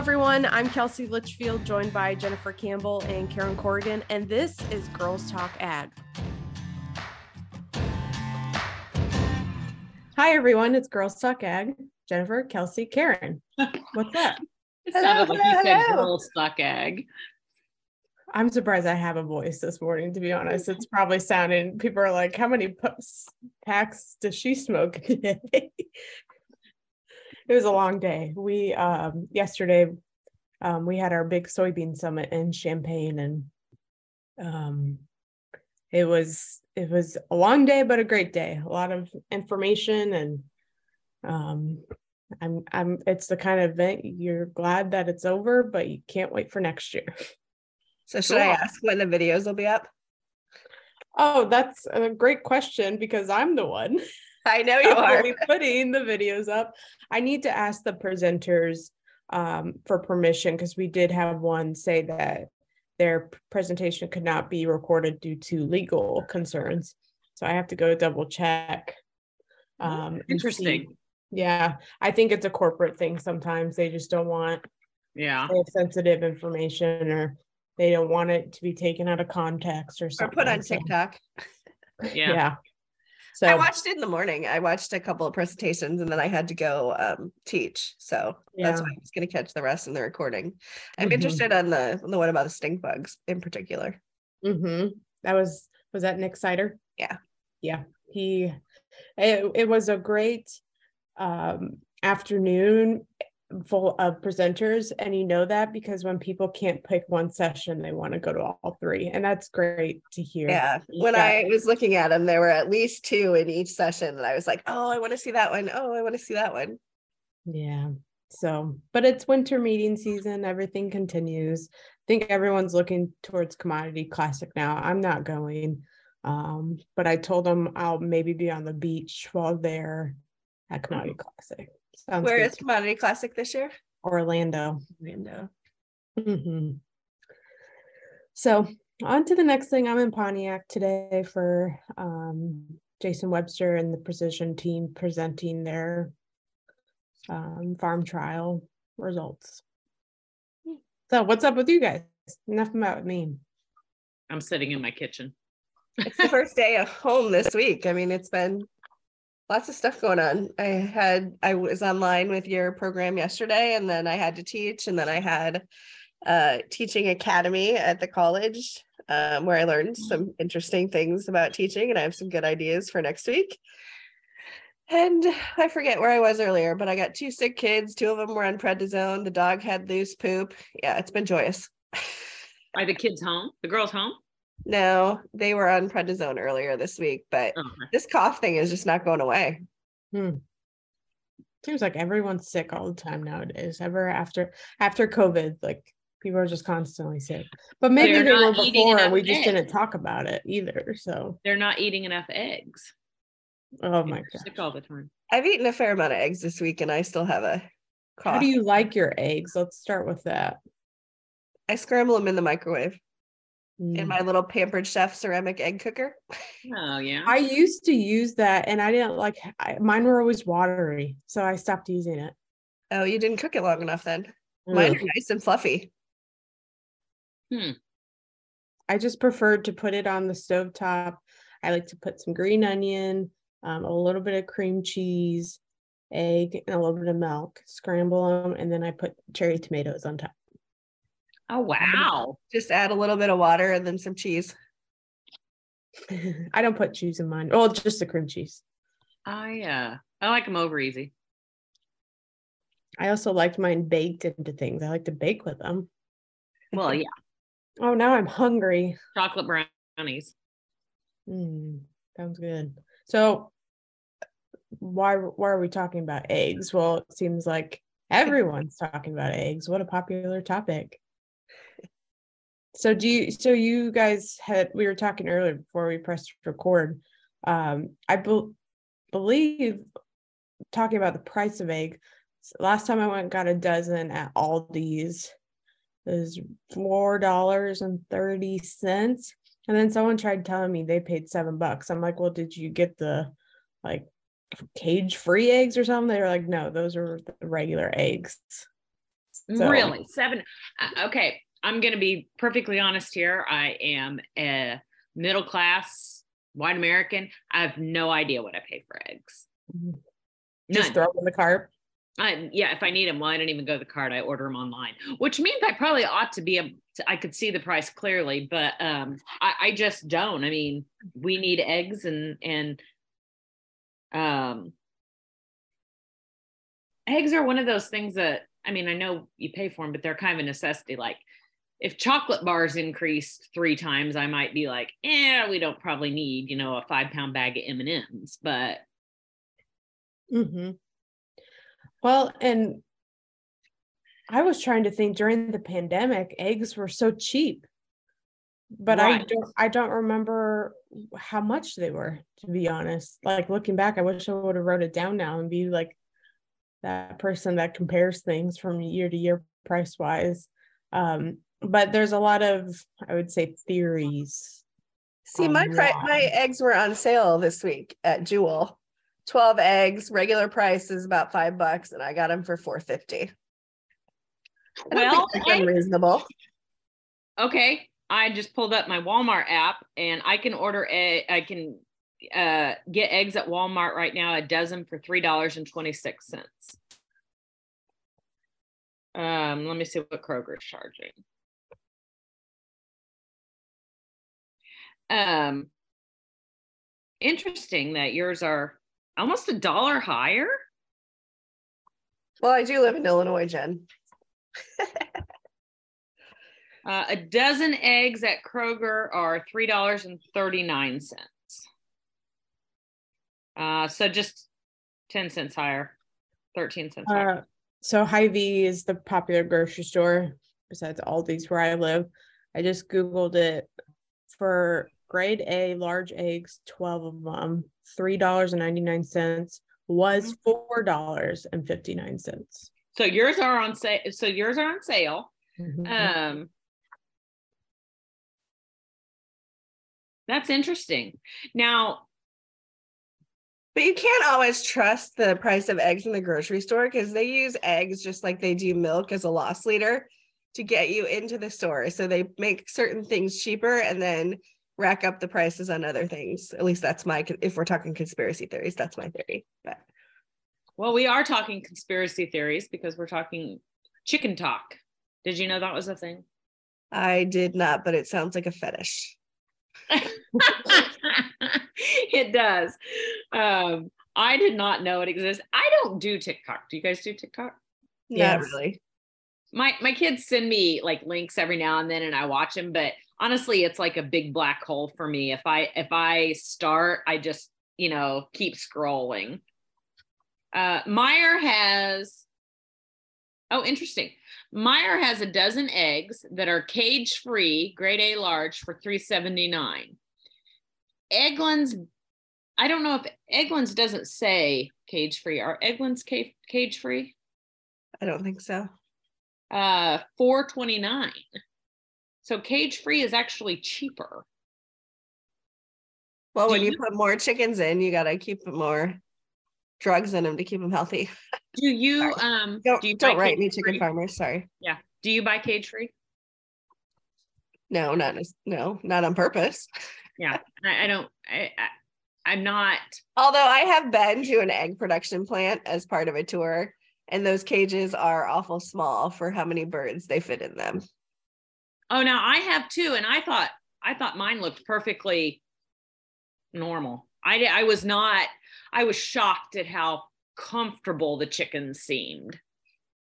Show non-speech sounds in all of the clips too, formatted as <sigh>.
everyone. I'm Kelsey Litchfield, joined by Jennifer Campbell and Karen Corrigan, and this is Girls Talk Ag. Hi, everyone. It's Girls Talk Ag. Jennifer, Kelsey, Karen. What's up? it sounded like you said Girls Talk Ag. I'm surprised I have a voice this morning, to be honest. It's probably sounding, people are like, how many packs does she smoke today? <laughs> it was a long day. We um yesterday um we had our big soybean summit in Champaign and um it was it was a long day but a great day. A lot of information and um I'm I'm it's the kind of event you're glad that it's over but you can't wait for next year. So should cool. I ask when the videos will be up? Oh, that's a great question because I'm the one. <laughs> <laughs> I know you are putting the videos up. I need to ask the presenters um, for permission because we did have one say that their presentation could not be recorded due to legal concerns. So I have to go double check. Um, Interesting. Yeah, I think it's a corporate thing. Sometimes they just don't want yeah sensitive information or they don't want it to be taken out of context or something. Or put on TikTok. <laughs> yeah. yeah. So I watched it in the morning. I watched a couple of presentations and then I had to go um, teach. So yeah. that's why I was going to catch the rest in the recording. I'm mm-hmm. interested on the the one about the stink bugs in particular. Mm-hmm. That was was that Nick Seiter? Yeah. Yeah. He it, it was a great um afternoon full of presenters and you know that because when people can't pick one session they want to go to all three and that's great to hear. Yeah when yeah. i was looking at them there were at least two in each session and i was like oh i want to see that one. Oh, i want to see that one. Yeah so but it's winter meeting season everything continues. I think everyone's looking towards commodity classic now. I'm not going um but i told them i'll maybe be on the beach while they're at commodity classic Sounds Where is Commodity Classic this year? Orlando. Orlando. Mm-hmm. So on to the next thing. I'm in Pontiac today for um, Jason Webster and the Precision team presenting their um, farm trial results. So what's up with you guys? Enough about me. I'm sitting in my kitchen. It's the first day of home this week. I mean, it's been lots of stuff going on. I had I was online with your program yesterday and then I had to teach and then I had uh teaching academy at the college um, where I learned mm. some interesting things about teaching and I have some good ideas for next week. And I forget where I was earlier, but I got two sick kids. Two of them were on prednisone. The dog had loose poop. Yeah, it's been joyous. <laughs> Are the kids home? The girls home? No, they were on prednisone earlier this week, but okay. this cough thing is just not going away. Hmm. Seems like everyone's sick all the time nowadays. Ever after after COVID, like people are just constantly sick. But maybe They're they were before and we just eggs. didn't talk about it either. So they're not eating enough eggs. Oh my god. Sick all the time. I've eaten a fair amount of eggs this week and I still have a cough. How do you like your eggs? Let's start with that. I scramble them in the microwave in my little pampered chef ceramic egg cooker. Oh yeah. I used to use that and I didn't like I, mine were always watery, so I stopped using it. Oh, you didn't cook it long enough then. Mm. Mine are nice and fluffy. Hmm. I just preferred to put it on the stove top. I like to put some green onion, um, a little bit of cream cheese, egg, and a little bit of milk, scramble them, and then I put cherry tomatoes on top. Oh wow. Just add a little bit of water and then some cheese. <laughs> I don't put cheese in mine. Well, just the cream cheese. I uh I like them over easy. I also liked mine baked into things. I like to bake with them. Well, yeah. <laughs> oh, now I'm hungry. Chocolate brownies. Mm, sounds good. So why why are we talking about eggs? Well, it seems like everyone's talking about eggs. What a popular topic. So do you so you guys had we were talking earlier before we pressed record. Um I be, believe talking about the price of egg. Last time I went got a dozen at Aldi's. It was four dollars and thirty cents. And then someone tried telling me they paid seven bucks. I'm like, well, did you get the like cage free eggs or something? They were like, no, those are regular eggs. So- Really? Seven. uh, Okay. I'm going to be perfectly honest here. I am a middle class white American. I have no idea what I pay for eggs. Just throw them in the cart. I, yeah, if I need them, well, I don't even go to the cart. I order them online, which means I probably ought to be able to, I could see the price clearly, but um, I, I just don't. I mean, we need eggs and, and, um, eggs are one of those things that, I mean, I know you pay for them, but they're kind of a necessity. Like if chocolate bars increased three times, I might be like, yeah, we don't probably need, you know, a five pound bag of M&Ms, but hmm Well, and I was trying to think during the pandemic, eggs were so cheap, but I don't. I don't remember how much they were. To be honest, like looking back, I wish I would have wrote it down now and be like that person that compares things from year to year price wise. Um, but there's a lot of, I would say, theories. See, my pri- my eggs were on sale this week at Jewel. 12 eggs, regular price is about five bucks, and I got them for 450. I well, think that's unreasonable. okay i just pulled up my walmart app and i can order a i can uh get eggs at walmart right now a dozen for three dollars and 26 cents um let me see what kroger's charging um interesting that yours are almost a dollar higher Well, I do live in Illinois, Jen. <laughs> Uh, a dozen eggs at Kroger are three dollars and thirty nine cents. Uh, so just ten cents higher, thirteen cents higher. Uh, so Hy-Vee is the popular grocery store besides Aldi's where I live. I just Googled it for grade A large eggs, 12 of them, $3.99 was $4.59. so yours are on sale. So yours are on sale. Mhm. Um, that's interesting. Now, But you can't always trust the price of eggs in the grocery store because they use eggs just like they do milk as a loss leader to get you into the store. So they make certain things cheaper and then rack up the prices on other things. At least that's my, if we're talking conspiracy theories, that's my theory. But well, we are talking conspiracy theories because we're talking chicken talk. Did you know that was a thing? I did not, but it sounds like a fetish. <laughs> it does. Um, I did not know it exists. I don't do TikTok. Do you guys do TikTok? Not Yes. really. My my kids send me like links every now and then and I watch them, but honestly, it's like a big black hole for me. If I if I start, I just, you know, keep scrolling. Uh Meijer has Oh, interesting. Meijer has a dozen eggs that are cage free, grade A large for 379. Eggland's, I don't know if Eggland's doesn't say cage free. Are Eggland's cage, cage free? I don't think so. Uh, 429. So cage free is actually cheaper. Well, Do when you you- put more chickens in, you got to keep more drugs in them to keep them healthy. <laughs> Do you um Don't do you don't write me chicken free? farmers. Sorry. Yeah. Do you buy cage free? No, not no, not on purpose. Yeah. <laughs> I, I don't I, I I'm not Although I have been to an egg production plant as part of a tour, and those cages are awful small for how many birds they fit in them. Oh, now I have two, and I thought I thought mine looked perfectly normal. I I was not. I was shocked at how comfortable the chickens seemed.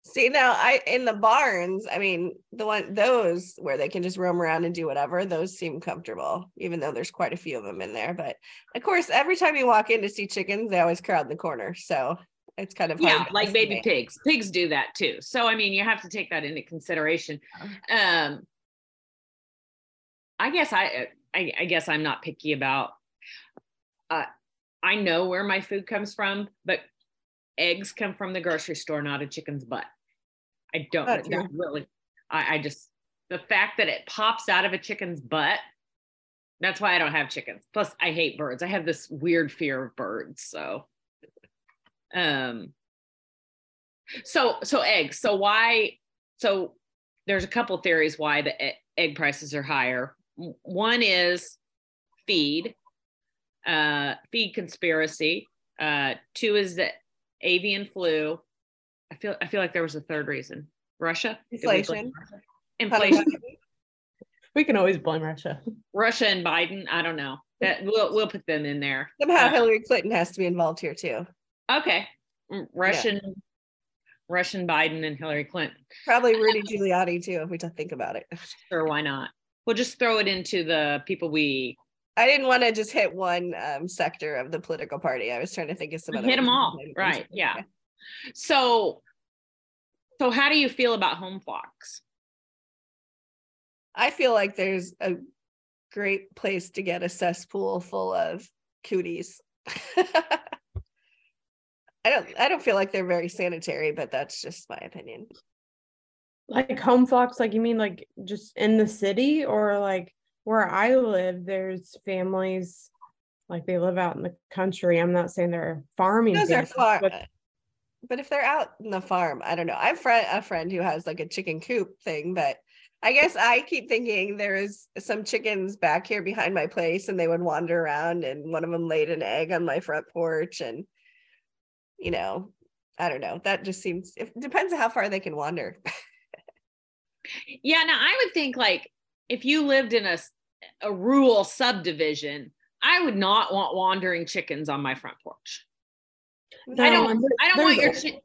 See now, I in the barns, I mean the one those where they can just roam around and do whatever, those seem comfortable, even though there's quite a few of them in there. But of course, every time you walk in to see chickens, they always crowd the corner. So it's kind of Yeah, like baby pigs. Pigs do that too. So I mean, you have to take that into consideration. Um, I guess I, I I guess I'm not picky about. Uh, I know where my food comes from, but eggs come from the grocery store, not a chicken's butt. I don't really. I, I just the fact that it pops out of a chicken's butt. That's why I don't have chickens. Plus, I hate birds. I have this weird fear of birds. So, um, so so eggs. So why so there's a couple theories why the egg prices are higher. W- One is feed, uh, feed conspiracy. Uh, two is the avian flu. I feel I feel like there was a third reason. Russia, we Inflation. Russia? inflation. We can always blame Russia. Russia and Biden. I don't know. That we'll we'll put them in there. Somehow Uh, Hillary Clinton has to be involved here too. Okay, Mm, Russian, Russian Biden and Hillary Clinton. Probably Rudy Giuliani too, if we don't think about it. Sure, why not? We'll just throw it into the people we I didn't want to just hit one um, sector of the political party. I was trying to think of some other hit them all. Right? <laughs> Yeah. So, so how do you feel about home flocks? I feel like there's a great place to get a cesspool full of cooties. <laughs> I don't I don't feel like they're very sanitary, but that's just my opinion. Like home flocks, like you mean like just in the city or like where I live, there's families like they live out in the country. I'm not saying they're farming. Those are far but but if they're out in the farm, I don't know. I have friend a friend who has like a chicken coop thing, but I guess I keep thinking there is some chickens back here behind my place and they would wander around and one of them laid an egg on my front porch and you know, I don't know. That just seems it depends on how far they can wander. <laughs> Yeah. Now I would think like if you lived in a a rural subdivision, I would not want wandering chickens on my front porch. I don't. I don't want your chi-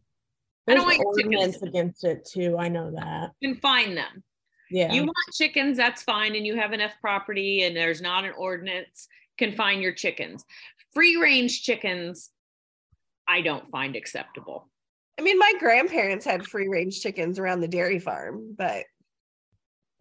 I don't want your chickens- against it too. I know that. confine them. Yeah. You want chickens, that's fine, and you have enough property and there's not an ordinance, confine your chickens. Free range chickens, I don't find acceptable. I mean, my grandparents had free range chickens around the dairy farm, but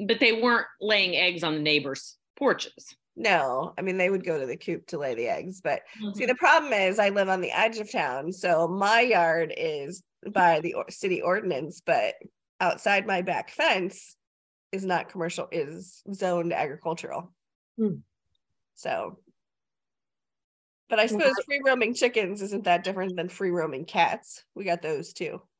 But they weren't laying eggs on the neighbors' porches. no, I mean, they would go to the coop to lay the eggs. But Mm-hmm. see, the problem is I live on the edge of town. So my yard is by the city ordinance, but outside my back fence is not commercial, is zoned agricultural. Hmm. So, but I suppose free roaming chickens isn't that different than free roaming cats. We got those too. <laughs>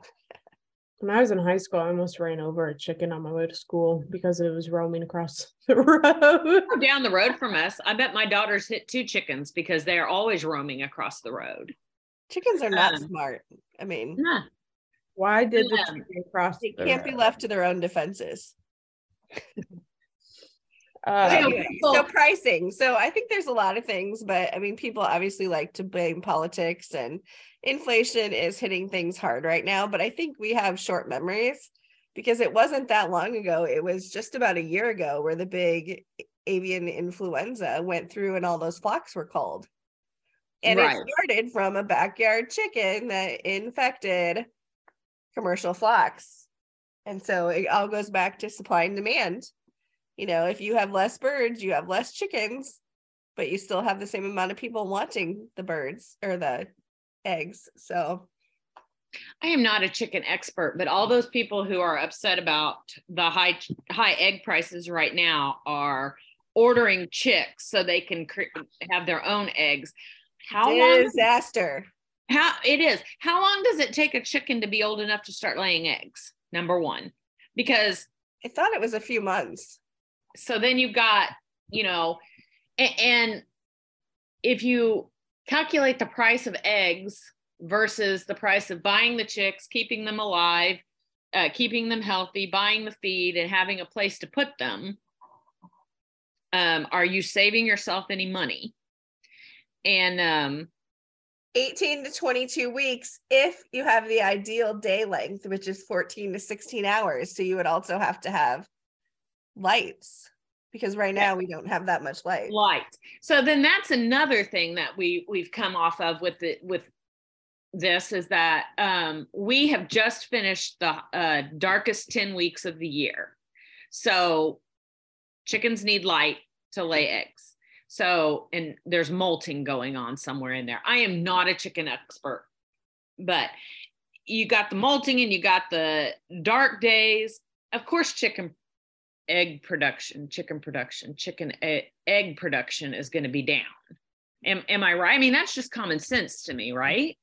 When I was in high school, I almost ran over a chicken on my way to school because it was roaming across <laughs> the road. Down the road from us, I bet my daughters hit two chickens because they are always roaming across the road. Chickens are not Um, smart. I mean, Nah. Why did the chicken cross they the can't be left to their own defenses. <laughs> Uh, So Anyway, so pricing. So I think there's a lot of things, but I mean, people obviously like to blame politics and inflation is hitting things hard right now. But I think we have short memories because it wasn't that long ago. It was just about a year ago where the big avian influenza went through and all those flocks were culled. And Right. it started from a backyard chicken that infected commercial flocks. And so it all goes back to supply and demand you know, if you have less birds, you have less chickens, but you still have the same amount of people wanting the birds or the eggs. So, I am not a chicken expert, but all those people who are upset about the high high egg prices right now are ordering chicks so they can cre- have their own eggs. How long? disaster. How it is? How long does it take a chicken to be old enough to start laying eggs? Number one, because I thought it was a few months. So then you've got you know and if you calculate the price of eggs versus the price of buying the chicks keeping them alive uh, keeping them healthy buying the feed and having a place to put them um, are you saving yourself any money and um, 18 to 22 weeks if you have the ideal day length, which is 14 to 16 hours. So you would also have to have lights because right now we don't have that much light. light. So then that's another thing that we we've come off of with the with this is that um, we have just finished the uh, darkest 10 weeks of the year. So chickens need light to lay eggs. So and there's molting going on somewhere in there. I am not a chicken expert, but you got the molting and you got the dark days. Of course, chicken egg production, chicken production, chicken egg production is going to be down. Am, am I right? I mean, that's just common sense to me, right?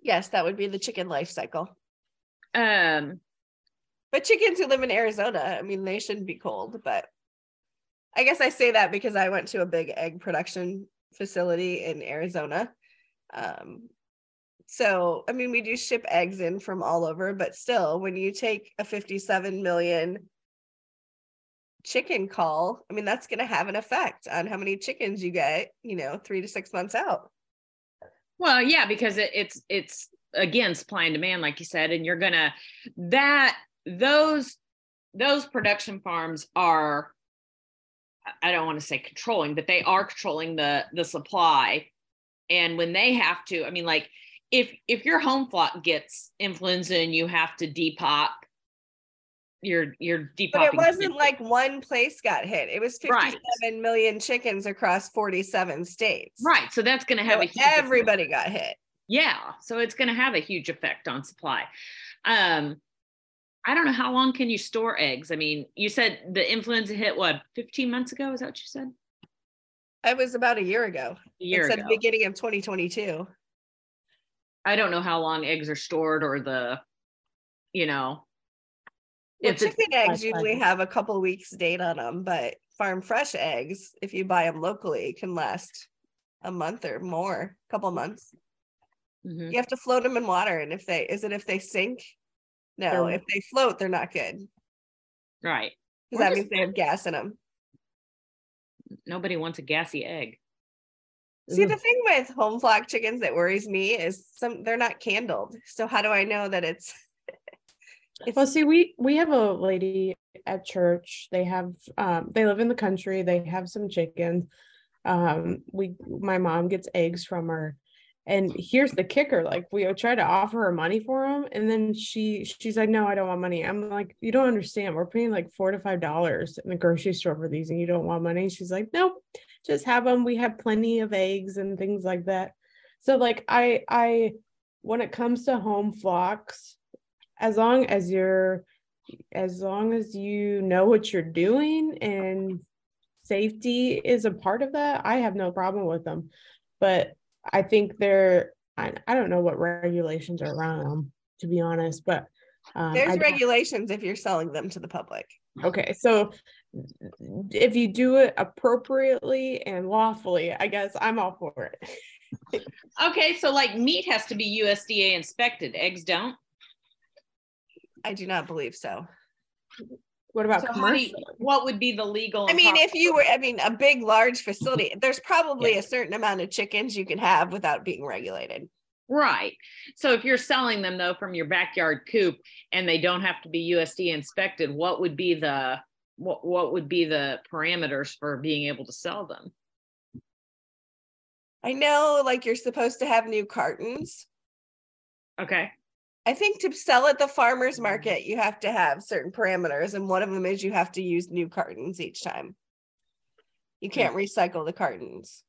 Yes, that would be the chicken life cycle. Um, But chickens who live in Arizona, I mean, they shouldn't be cold, but I guess I say that because I went to a big egg production facility in Arizona. Um, so, I mean, we do ship eggs in from all over, but still, when you take a 57 million chicken call, I mean, that's going to have an effect on how many chickens you get, you know, three to six months out. Well, yeah, because it, it's it's again supply and demand, like you said, and you're gonna that those those production farms are I don't want to say controlling, but they are controlling the the supply. And when they have to, I mean, like if if your home flock gets influenza and you have to depop you're you're. But it wasn't like one place got hit. It was fifty-seven right. million chickens across 47 states. Right. So that's going to have so a everybody effect. got hit. Yeah. So it's going to have a huge effect on supply. Um I don't know how long can you store eggs? I mean, you said the influenza hit what 15 months ago? Is that what you said? It was about a year ago. A year it's ago. at the beginning of 2022. I don't know how long eggs are stored or the, you know. Well, chicken eggs usually have a couple weeks date on them, but farm fresh eggs, if you buy them locally, can last a month or more, a couple months. Mm-hmm. You have to float them in water, and if they is it if they sink, no, if they float, they're not good. Right. Because that means they have gas in them. Nobody wants a gassy egg. See, the thing with home flock chickens that worries me is some they're not candled. So how do I know that it's, well see we we have a lady at church. They have um they live in the country, they have some chickens. Um we my mom gets eggs from her. And here's the kicker like we try to offer her money for them and then she she's like no i don't want money. I'm like you don't understand. We're paying like four to five dollars in the grocery store for these and you don't want money. She's like nope. Just have them we have plenty of eggs and things like that. So like i i when it comes to home flocks as long as you're as long as you know what you're doing and safety is a part of that i have no problem with them but I think there, I, I don't know what regulations are around them, to be honest, but um, there's regulations if you're selling them to the public. Okay. So if you do it appropriately and lawfully, I guess I'm all for it. <laughs> okay. So, like meat has to be USDA inspected, eggs don't? I do not believe so. What about so commercial? what would be the legal? I mean, if you were, I mean, a big, large facility, <laughs> there's probably yeah. a certain amount of chickens you can have without being regulated. Right. So if you're selling them though from your backyard coop and they don't have to be USD inspected, what would be the what what would be the parameters for being able to sell them? I know like you're supposed to have new cartons. Okay. I think to sell at the farmers market, you have to have certain parameters, and one of them is you have to use new cartons each time. You can't recycle the cartons.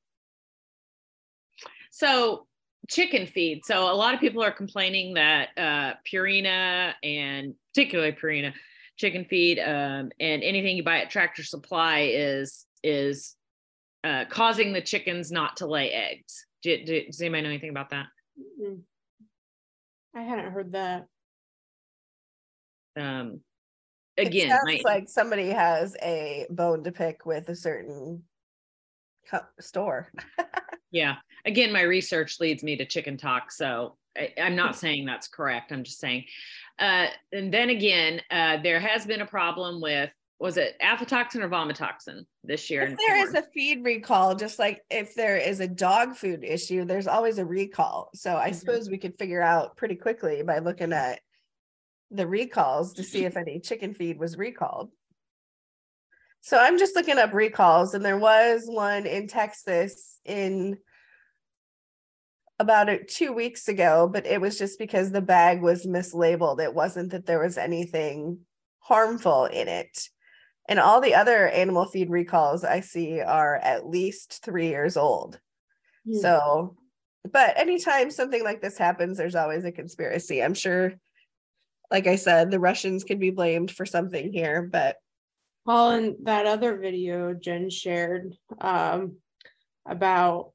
So chicken feed. So a lot of people are complaining that uh, Purina and particularly Purina chicken feed um, and anything you buy at Tractor Supply is is uh, causing the chickens not to lay eggs. Do, do, does anybody know anything about that? Mm-hmm. I hadn't heard that. Um, again, it sounds my, like somebody has a bone to pick with a certain store. <laughs> yeah. Again, my research leads me to chicken talk, so I, am not saying that's correct. I'm just saying. Uh, and then again, uh, there has been a problem with was it aflatoxin or vomitoxin this year? If there corn? is a feed recall, just like if there is a dog food issue, there's always a recall. So I mm-hmm. suppose we could figure out pretty quickly by looking at the recalls to see if any chicken feed was recalled. So I'm just looking up recalls, and there was one in Texas in about it two weeks ago, but it was just because the bag was mislabeled. It wasn't that there was anything harmful in it. And all the other animal feed recalls I see are at least three years old. Hmm. So, but anytime something like this happens, there's always a conspiracy. I'm sure, like I said, the Russians could be blamed for something here, but. Well, in that other video Jen shared um, about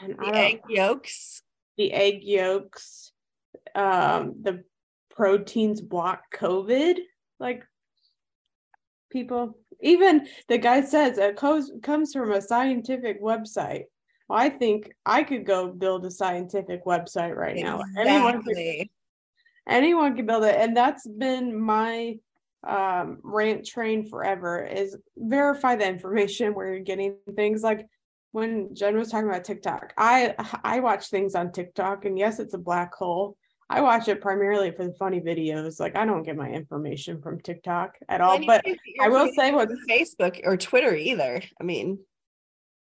and the egg yolks. The egg yolks, um, the proteins block COVID. Like people, even the guy says it comes comes from a scientific website. Well, I think I could go build a scientific website right now. Anyone could, anyone can build it, and that's been my um rant train forever is verify the information where you're getting things like when Jen was talking about TikTok, I I watch things on TikTok, and yes, it's a black hole. I watch it primarily for the funny videos. Like I don't get my information from TikTok at all. And But I will say what Facebook or Twitter either. I mean,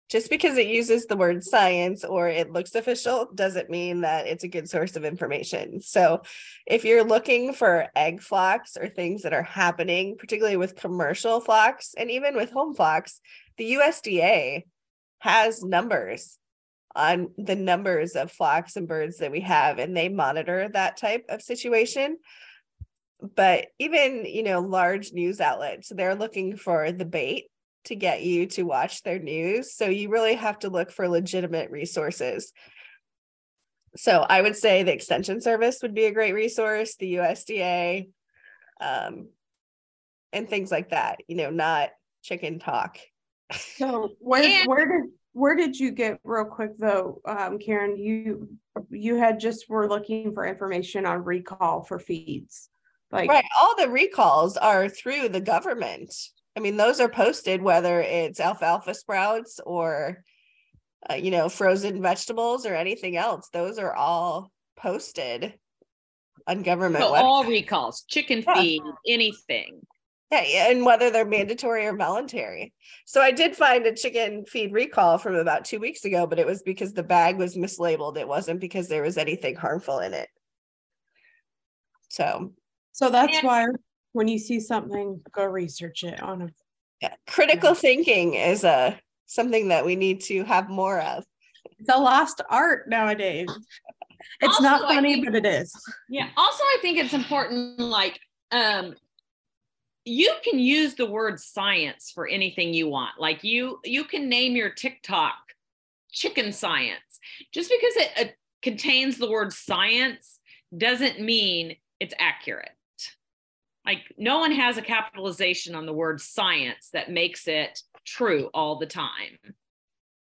just because it uses the word science or it looks official doesn't mean that it's a good source of information. So, if you're looking for egg flocks or things that are happening, particularly with commercial flocks and even with home flocks, the USDA has numbers on the numbers of flocks and birds that we have, and they monitor that type of situation. But even you know large news outlets they're looking for the bait to get you to watch their news. So you really have to look for legitimate resources. So i would say the extension service would be a great resource the usda um, and things like that you know not chicken talk. So where And- where did where did you get real quick though, um, Karen? You you had just were looking for information on recall for feeds. Like right all the recalls are through the government i mean those are posted whether it's alfalfa sprouts or uh, you know frozen vegetables or anything else those are all posted on government So all recalls, chicken Yeah. feed, anything. Yeah, yeah, and whether they're mandatory or voluntary so i did find a chicken feed recall from about two weeks ago but it was because the bag was mislabeled it wasn't because there was anything harmful in it so so that's And- why when you see something, go research it on a yeah, critical thinking is a something that we need to have more of it's a lost art nowadays. It's Also, not funny, think- but it is. Yeah. Also, I think it's important, like, um, you can use the word science for anything you want. Like you, you can name your TikTok chicken science. Just because it uh, contains the word science doesn't mean it's accurate. Like no one has a capitalization on the word science that makes it true all the time.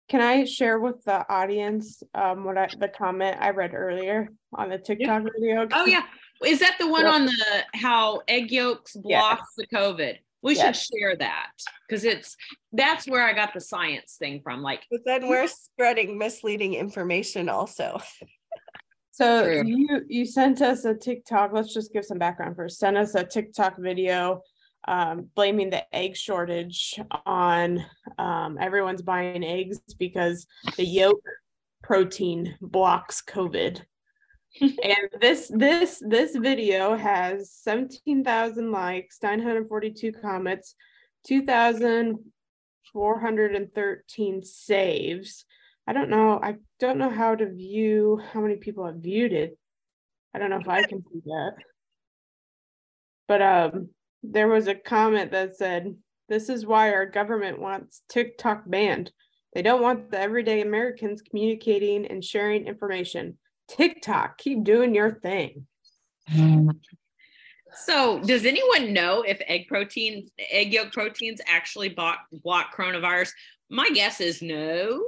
Can I share with the audience um what I the comment I read earlier on the TikTok video? Oh yeah. Is that the one Yep. on the how egg yolks block the COVID? We Yes. should share that because it's that's where I got the science thing from. Like, But then we're spreading misleading information also. <laughs> So True. you you sent us a TikTok. Let's just give some background first. Sent us a TikTok video um, blaming the egg shortage on um, everyone's buying eggs because the yolk protein blocks COVID. <laughs> and this this this video has 17,000 likes, 942 comments, 2,413 saves. I don't know. I don't know how to view how many people have viewed it. I don't know if I can see that. But um there was a comment that said, This is why our government wants TikTok banned. They don't want the everyday Americans communicating and sharing information. TikTok, keep doing your thing. Mm. so does anyone know if egg protein, egg yolk proteins actually block, block coronavirus? My guess is no.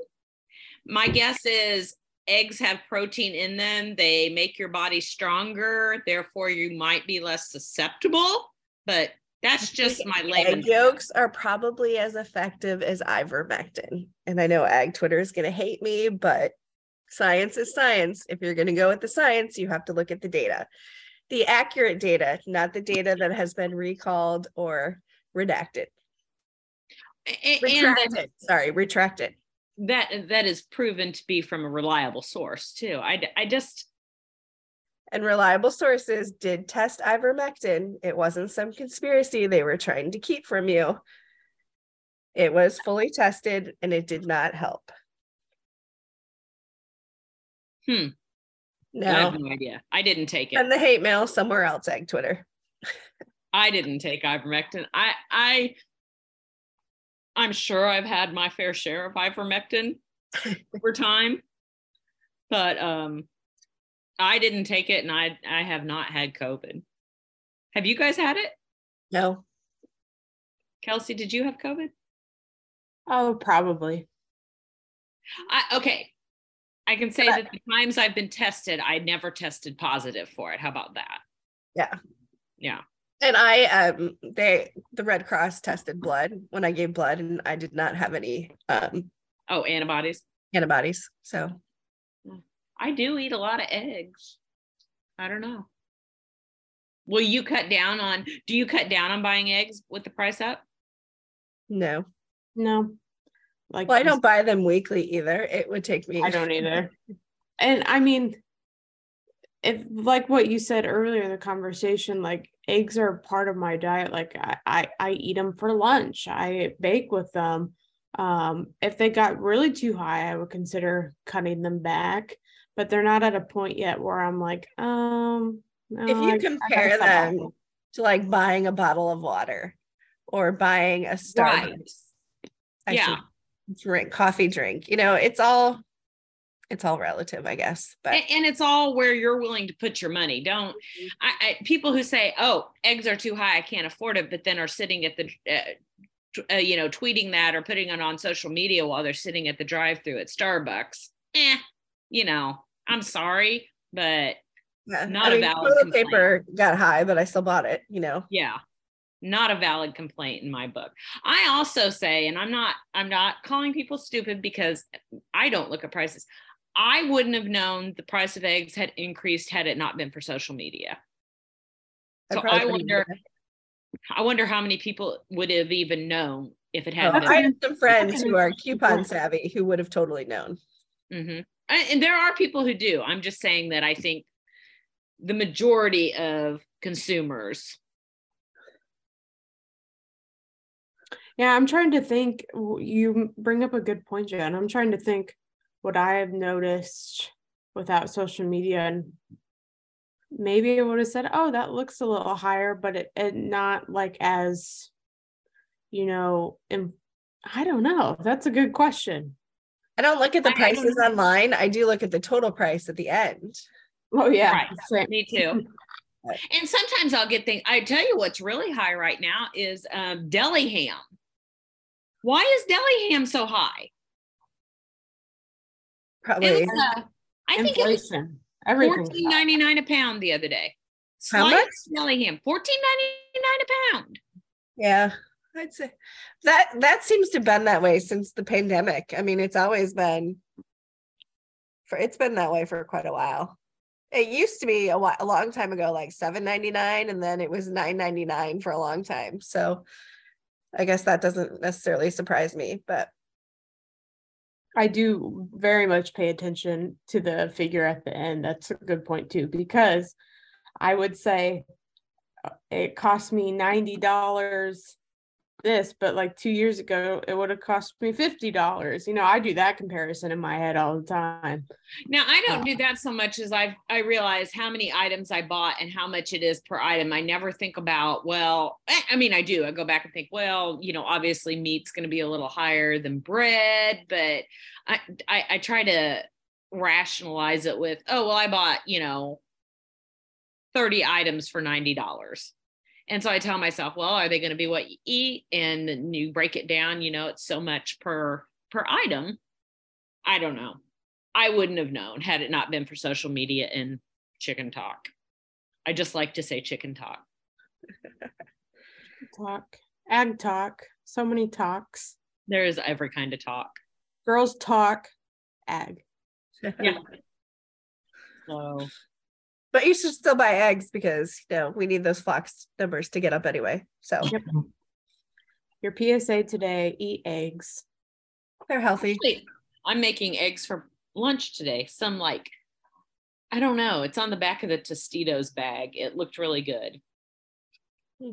My guess is eggs have protein in them. They make your body stronger. Therefore, you might be less susceptible. But that's just my Egg yolks are probably as effective as ivermectin. And I know ag Twitter is going to hate me, but science is science. If you're going to go with the science, you have to look at the data. The accurate data, not the data that has been recalled or redacted. And Retracted. Sorry, retracted. that that is proven to be from a reliable source too. I I just And reliable sources did test ivermectin. It wasn't some conspiracy they were trying to keep from you. It was fully tested and it did not help. Hmm. No. I have no idea. I didn't take it. And the hate mail somewhere else, egg Twitter. I didn't take ivermectin. I I I'm sure I've had my fair share of ivermectin <laughs> over time, but um I didn't take it and I I have not had COVID. Have you guys had it? No. Kelsey, did you have COVID? Oh, probably. I, okay. I can say But that the times I've been tested, I never tested positive for it. How about that? Yeah. Yeah. And I um they the Red Cross tested blood when I gave blood and I did not have any um Oh, antibodies. antibodies. So I do eat a lot of eggs. I don't know. Will you cut down on do you cut down on buying eggs with the price up? no. No. Like Well, I don't buy them weekly either. It would take me I <laughs> don't either. And I mean, if like what you said earlier in the conversation, like eggs are part of my diet. Like I, I, I eat them for lunch. I bake with them. Um, if they got really too high, I would consider cutting them back. But they're not at a point yet where I'm like, um, no, If you I- I compare stop them having to like buying a bottle of water or buying a Starbucks. Right. I Yeah. should drink coffee drink. You know, it's all it's all relative, I guess. But And, and it's all where you're willing to put your money. Don't I, I people who say, "Oh, eggs are too high, I can't afford it," but then are sitting at the uh, uh, you know, tweeting that or putting it on social media while they're sitting at the drive-through at Starbucks. Eh, you know, I'm sorry, but yeah, not I mean, toilet complaint. paper got high, but I still bought it, you know. yeah not a valid complaint in my book. I also say and i'm not i'm not calling people stupid because i don't look at prices. I wouldn't have known the price of eggs had increased had it not been for social media. So probably i wonder i wonder how many people would have even known if it Oh, hadn't I been have some friends who are coupon savvy who would have totally known. Mhm. and, and there are people who do. I'm just saying that i think the majority of consumers Yeah, I'm trying to think. You bring up a good point, Jen. I'm trying to think what I have noticed without social media, and maybe I would have said, "Oh, that looks a little higher," but it, it not like as, you know, im- I don't know. That's a good question. I don't look at the I- I prices online. I do look at the total price at the end. Oh yeah, Right. same. Me too. <laughs> And sometimes I'll get things. I tell you what's really high right now is um, deli ham. Why is deli ham so high? Probably. It was, uh, I think it was Inflation. Everything. fourteen ninety nine a pound the other day. How much? Deli ham, fourteen ninety nine a pound. Yeah, I'd say that that seems to have been that way since the pandemic. I mean, it's always been for it's been that way for quite a while. It used to be a, while, a long time ago, like seven ninety nine, and then it was nine ninety nine for a long time. So, I guess that doesn't necessarily surprise me, but I do very much pay attention to the figure at the end. That's a good point too, because I would say uh, it cost me ninety dollars this, but like two years ago, it would have cost me fifty dollars. You know, I do that comparison in my head all the time. Now I don't do that so much as I I realize how many items I bought and how much it is per item. I never think about well, eh, I mean I do. I go back and think well, you know, obviously meat's going to be a little higher than bread, but I, I I try to rationalize it with oh well I bought you know thirty items for ninety dollars. And so I tell myself, well, are they going to be what you eat? And you break it down, you know, it's so much per per item. I don't know. I wouldn't have known had it not been for social media and chicken talk. I just like to say chicken talk. <laughs> Talk, ag talk, so many talks. There is every kind of talk. Girls talk, ag. <laughs> Yeah. So but you should still buy eggs because you know we need those flocks numbers to get up anyway. So Yep. Your PSA today: eat eggs. they're healthy. actually, I'm making eggs for lunch today. Some like, I don't know. It's on the back of the Tostitos bag. It looked really good. Hmm.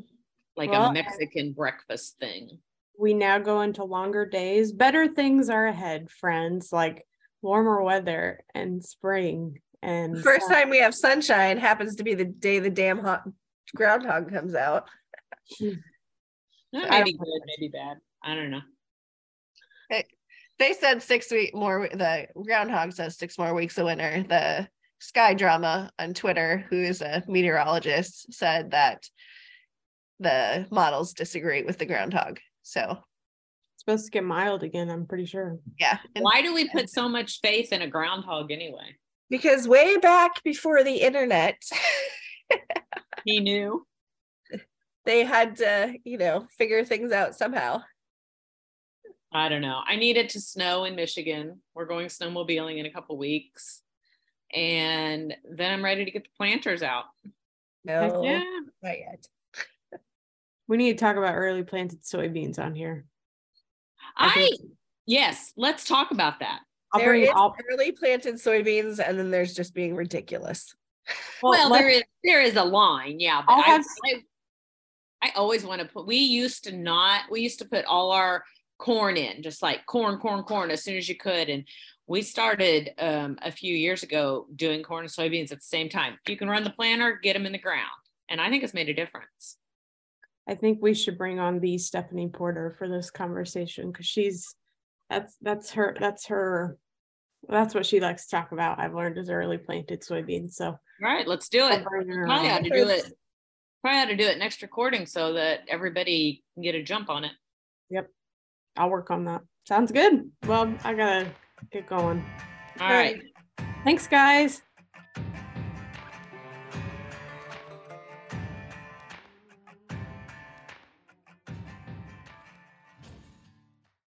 Like Well, a Mexican breakfast thing. we now go into longer days. Better things are ahead, friends, like warmer weather and spring. And First sun. time we have sunshine happens to be the day the damn hot groundhog comes out. That may be good, maybe bad. I don't know. They said six week more. The groundhog says six more weeks of winter. The Sky Drama on Twitter, who is a meteorologist, said that the models disagree with the groundhog. So It's supposed to get mild again, I'm pretty sure. yeah. and- Why do we put so much faith in a groundhog anyway? Because way back before the internet, <laughs> He knew. they had to, you know, figure things out somehow. I don't know. I need it to snow in Michigan. We're going snowmobiling in a couple weeks. And then I'm ready to get the planters out. No, Yeah. not yet. We need to talk about early planted soybeans on here. I I, yes, let's talk about that. I'll There bring is all early planted soybeans, and then there's just being ridiculous. Well, let- there is there is a line, yeah. But I'll I, have- I I always want to put we used to not we used to put all our corn in, just like corn, corn, corn as soon as you could. And we started um, a few years ago doing corn and soybeans at the same time. You can run the planter, get them in the ground. And I think it's made a difference. I think we should bring on the Stephanie Porter for this conversation because she's that's that's her that's her that's what she likes to talk about. I've learned is early planted soybeans. So All right, let's do it. Probably on. to do it. Probably ought to do it next recording so that everybody can get a jump on it. Yep. I'll work on that. Sounds good. Well, I gotta get going. All right. Thanks, guys.